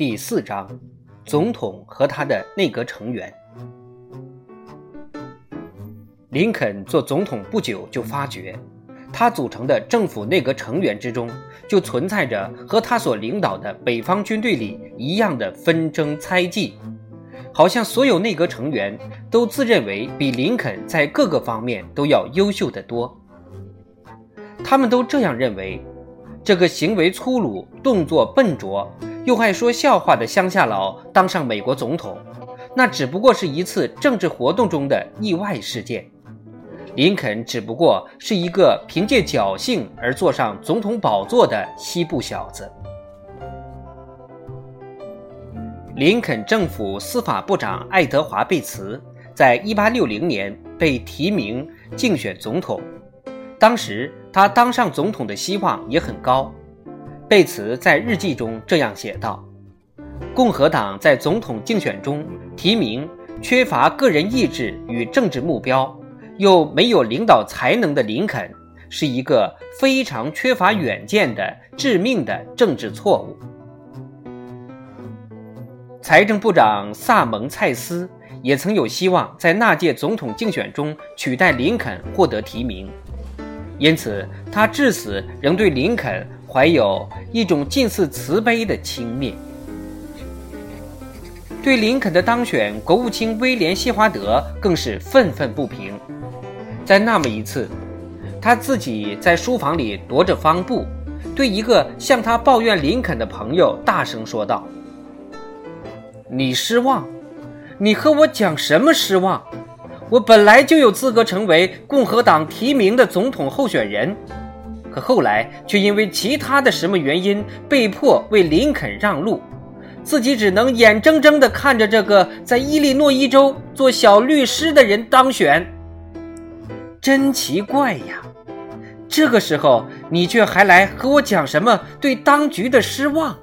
第四章：总统和他的内阁成员。林肯做总统不久，就发觉他组成的政府内阁成员之中，就存在着和他所领导的北方军队里一样的纷争猜忌，好像所有内阁成员都自认为比林肯在各个方面都要优秀得多。他们都这样认为。这个行为粗鲁、动作笨拙又爱说笑话的乡下佬当上美国总统，那只不过是一次政治活动中的意外事件。林肯只不过是一个凭借侥幸而坐上总统宝座的西部小子。林肯政府司法部长爱德华·贝茨在1860年被提名竞选总统。当时他当上总统的希望也很高。贝茨在日记中这样写道：“共和党在总统竞选中提名缺乏个人意志与政治目标，又没有领导才能的林肯，是一个非常缺乏远见的致命的政治错误。”财政部长萨蒙·蔡斯也曾有希望在那届总统竞选中取代林肯获得提名。因此，他至死仍对林肯怀有一种近似慈悲的轻蔑。对林肯的当选，国务卿威廉·谢华德更是愤愤不平。在那么一次，他自己在书房里踱着方步，对一个向他抱怨林肯的朋友大声说道：“你失望？你和我讲什么失望？”我本来就有资格成为共和党提名的总统候选人，可后来却因为其他的什么原因被迫为林肯让路，自己只能眼睁睁地看着这个在伊利诺伊州做小律师的人当选。真奇怪呀！这个时候你却还来和我讲什么对当局的失望？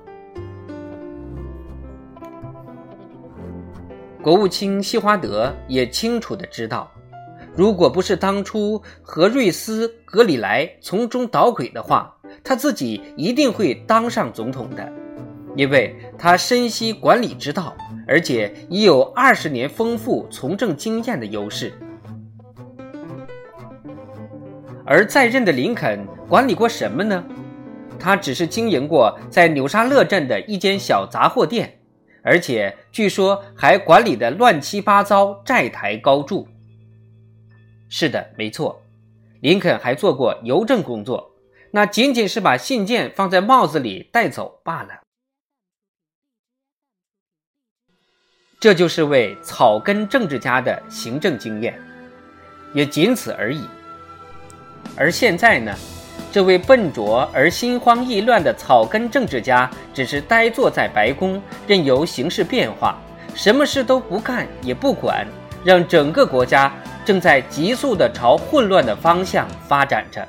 国务卿希华德也清楚地知道，如果不是当初和瑞斯·格里莱从中捣鬼的话，他自己一定会当上总统的，因为他深悉管理之道，而且已有二十年丰富从政经验的优势。而在任的林肯管理过什么呢？他只是经营过在纽沙勒镇的一间小杂货店。而且据说还管理的乱七八糟，债台高筑。是的，没错，林肯还做过邮政工作，那仅仅是把信件放在帽子里带走罢了。这就是位草根政治家的行政经验，也仅此而已。而现在呢？这位笨拙而心慌意乱的草根政治家，只是呆坐在白宫，任由形势变化，什么事都不干也不管，让整个国家正在急速地朝混乱的方向发展着。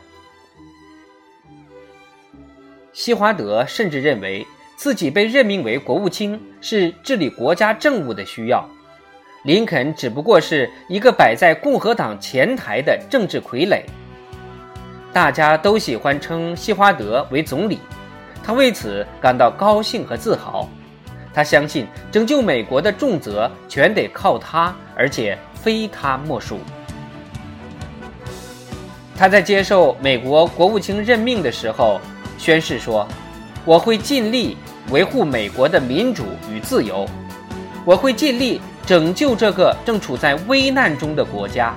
西华德甚至认为自己被任命为国务卿是治理国家政务的需要，林肯只不过是一个摆在共和党前台的政治傀儡。大家都喜欢称西华德为总理，他为此感到高兴和自豪。他相信拯救美国的重责全得靠他，而且非他莫属。他在接受美国国务卿任命的时候宣誓说：“我会尽力维护美国的民主与自由，我会尽力拯救这个正处在危难中的国家。”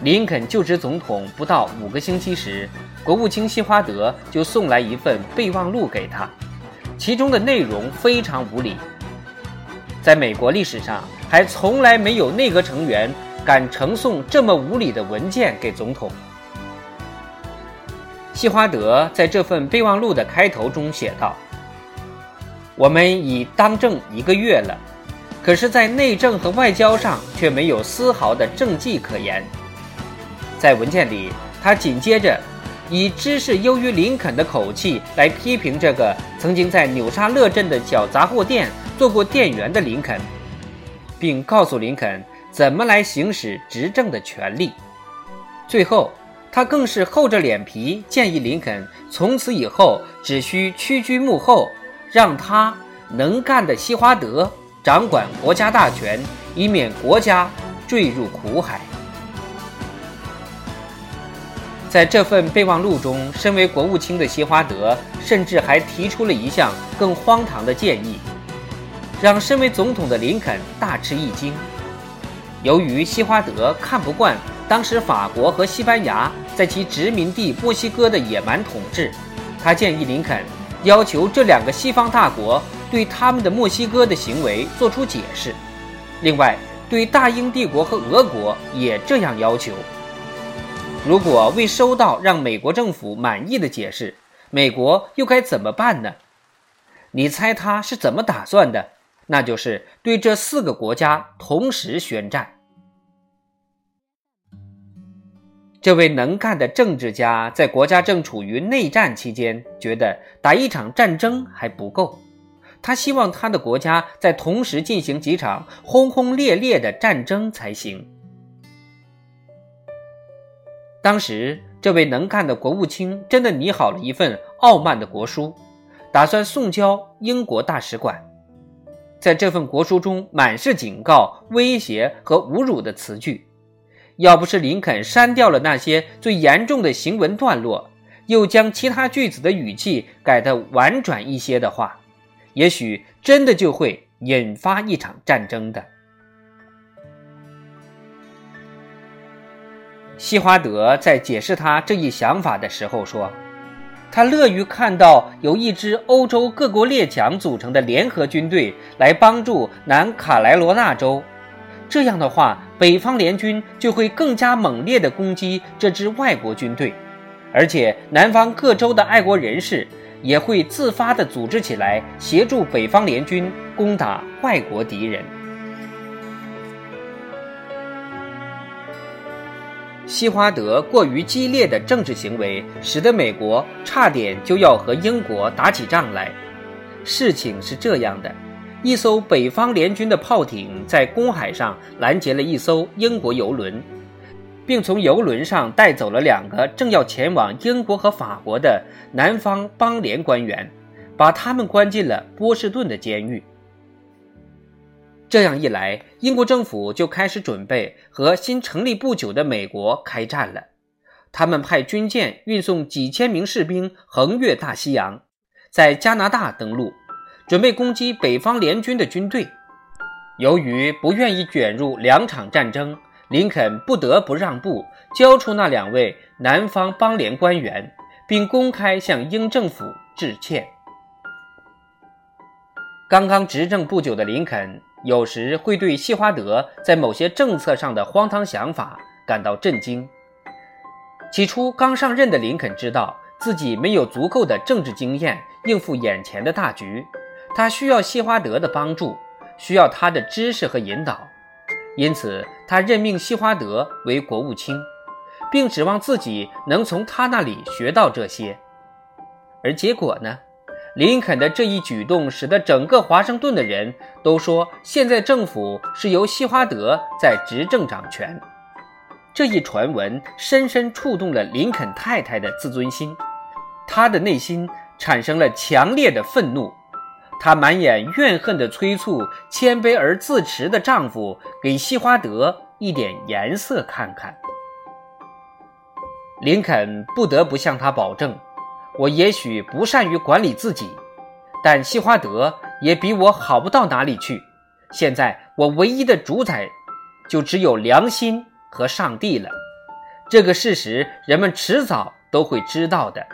林肯就职总统不到五个星期时，国务卿西华德就送来一份备忘录给他，其中的内容非常无理。在美国历史上，还从来没有内阁成员敢呈送这么无理的文件给总统。希华德在这份备忘录的开头中写道：“我们已当政一个月了，可是，在内政和外交上却没有丝毫的政绩可言。”在文件里，他紧接着以知识优于林肯的口气来批评这个曾经在纽沙勒镇的小杂货店做过店员的林肯，并告诉林肯怎么来行使执政的权利。最后，他更是厚着脸皮建议林肯从此以后只需屈居幕后，让他能干的西华德掌管国家大权，以免国家坠入苦海。在这份备忘录中，身为国务卿的西华德甚至还提出了一项更荒唐的建议，让身为总统的林肯大吃一惊。由于西华德看不惯当时法国和西班牙在其殖民地墨西哥的野蛮统治，他建议林肯要求这两个西方大国对他们的墨西哥的行为做出解释，另外对大英帝国和俄国也这样要求。如果未收到让美国政府满意的解释，美国又该怎么办呢？你猜他是怎么打算的？那就是对这四个国家同时宣战。这位能干的政治家在国家正处于内战期间，觉得打一场战争还不够，他希望他的国家在同时进行几场轰轰烈烈的战争才行。当时，这位能干的国务卿真的拟好了一份傲慢的国书，打算送交英国大使馆。在这份国书中，满是警告、威胁和侮辱的词句。要不是林肯删掉了那些最严重的行文段落，又将其他句子的语气改得婉转一些的话，也许真的就会引发一场战争的。西华德在解释他这一想法的时候说：“他乐于看到由一支欧洲各国列强组成的联合军队来帮助南卡莱罗纳州。这样的话，北方联军就会更加猛烈地攻击这支外国军队，而且南方各州的爱国人士也会自发地组织起来，协助北方联军攻打外国敌人。”西华德过于激烈的政治行为，使得美国差点就要和英国打起仗来。事情是这样的：一艘北方联军的炮艇在公海上拦截了一艘英国游轮，并从游轮上带走了两个正要前往英国和法国的南方邦联官员，把他们关进了波士顿的监狱。这样一来，英国政府就开始准备和新成立不久的美国开战了。他们派军舰运送几千名士兵横越大西洋，在加拿大登陆，准备攻击北方联军的军队。由于不愿意卷入两场战争，林肯不得不让步，交出那两位南方邦联官员，并公开向英政府致歉。刚刚执政不久的林肯。有时会对西华德在某些政策上的荒唐想法感到震惊。起初刚上任的林肯知道自己没有足够的政治经验应付眼前的大局，他需要西华德的帮助，需要他的知识和引导，因此他任命西华德为国务卿，并指望自己能从他那里学到这些。而结果呢？林肯的这一举动使得整个华盛顿的人都说，现在政府是由西华德在执政掌权。这一传闻深深触动了林肯太太的自尊心，她的内心产生了强烈的愤怒。她满眼怨恨地催促谦卑而自持的丈夫给西华德一点颜色看看。林肯不得不向他保证。我也许不善于管理自己，但西华德也比我好不到哪里去。现在我唯一的主宰就只有良心和上帝了。这个事实人们迟早都会知道的。